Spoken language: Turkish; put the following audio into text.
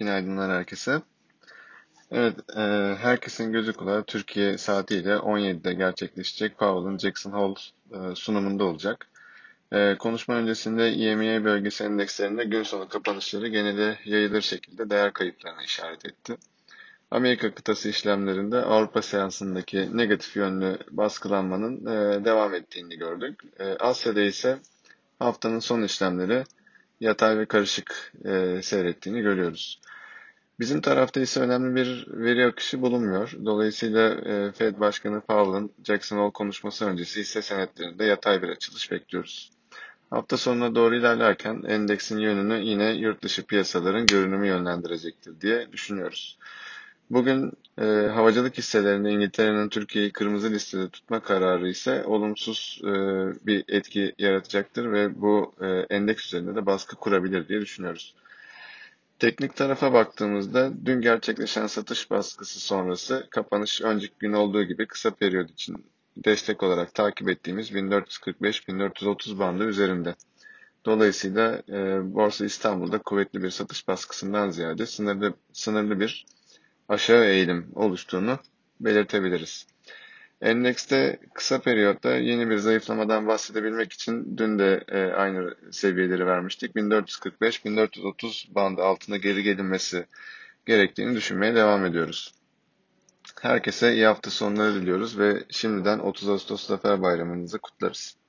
Günaydınlar herkese. Evet, e, herkesin gözü kulağı Türkiye saatiyle 17'de gerçekleşecek Powell'ın Jackson Hole e, sunumunda olacak. E, konuşma öncesinde EMEA bölgesi endekslerinde gün sonu kapanışları genelde yayılır şekilde değer kayıplarına işaret etti. Amerika kıtası işlemlerinde Avrupa seansındaki negatif yönlü baskılanmanın e, devam ettiğini gördük. E, Asya'da ise haftanın son işlemleri yatay ve karışık e, seyrettiğini görüyoruz. Bizim tarafta ise önemli bir veri akışı bulunmuyor. Dolayısıyla e, Fed Başkanı Powell'ın Jackson Hole konuşması öncesi hisse senetlerinde yatay bir açılış bekliyoruz. Hafta sonuna doğru ilerlerken endeksin yönünü yine yurt dışı piyasaların görünümü yönlendirecektir diye düşünüyoruz. Bugün e, havacılık hisselerinde İngiltere'nin Türkiye'yi kırmızı listede tutma kararı ise olumsuz e, bir etki yaratacaktır ve bu e, endeks üzerinde de baskı kurabilir diye düşünüyoruz. Teknik tarafa baktığımızda dün gerçekleşen satış baskısı sonrası kapanış önceki gün olduğu gibi kısa periyod için destek olarak takip ettiğimiz 1445-1430 bandı üzerinde. Dolayısıyla e, Borsa İstanbul'da kuvvetli bir satış baskısından ziyade sınırlı, sınırlı bir aşağı eğilim oluştuğunu belirtebiliriz. Endekste kısa periyotta yeni bir zayıflamadan bahsedebilmek için dün de e, aynı seviyeleri vermiştik. 1445-1430 bandı altında geri gelinmesi gerektiğini düşünmeye devam ediyoruz. Herkese iyi hafta sonları diliyoruz ve şimdiden 30 Ağustos Zafer Bayramınızı kutlarız.